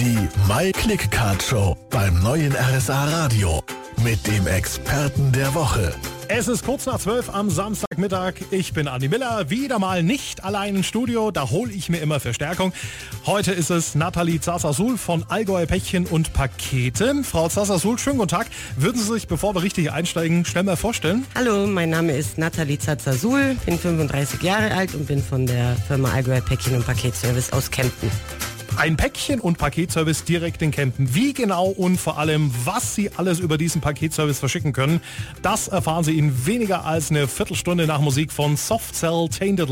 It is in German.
Die My Click Card Show beim neuen RSA Radio mit dem Experten der Woche. Es ist kurz nach zwölf am Samstagmittag. Ich bin Andi Miller, wieder mal nicht allein im Studio. Da hole ich mir immer Verstärkung. Heute ist es Nathalie Zasasul von Allgäuer Päckchen und Pakete. Frau Zasasul, schönen guten Tag. Würden Sie sich, bevor wir richtig einsteigen, schnell mal vorstellen? Hallo, mein Name ist Nathalie Zazasul, bin 35 Jahre alt und bin von der Firma Allgäuer Päckchen und Paketservice aus Kempten. Ein Päckchen- und Paketservice direkt in Kempten. Wie genau und vor allem, was Sie alles über diesen Paketservice verschicken können, das erfahren Sie in weniger als eine Viertelstunde nach Musik von Soft Cell Tainted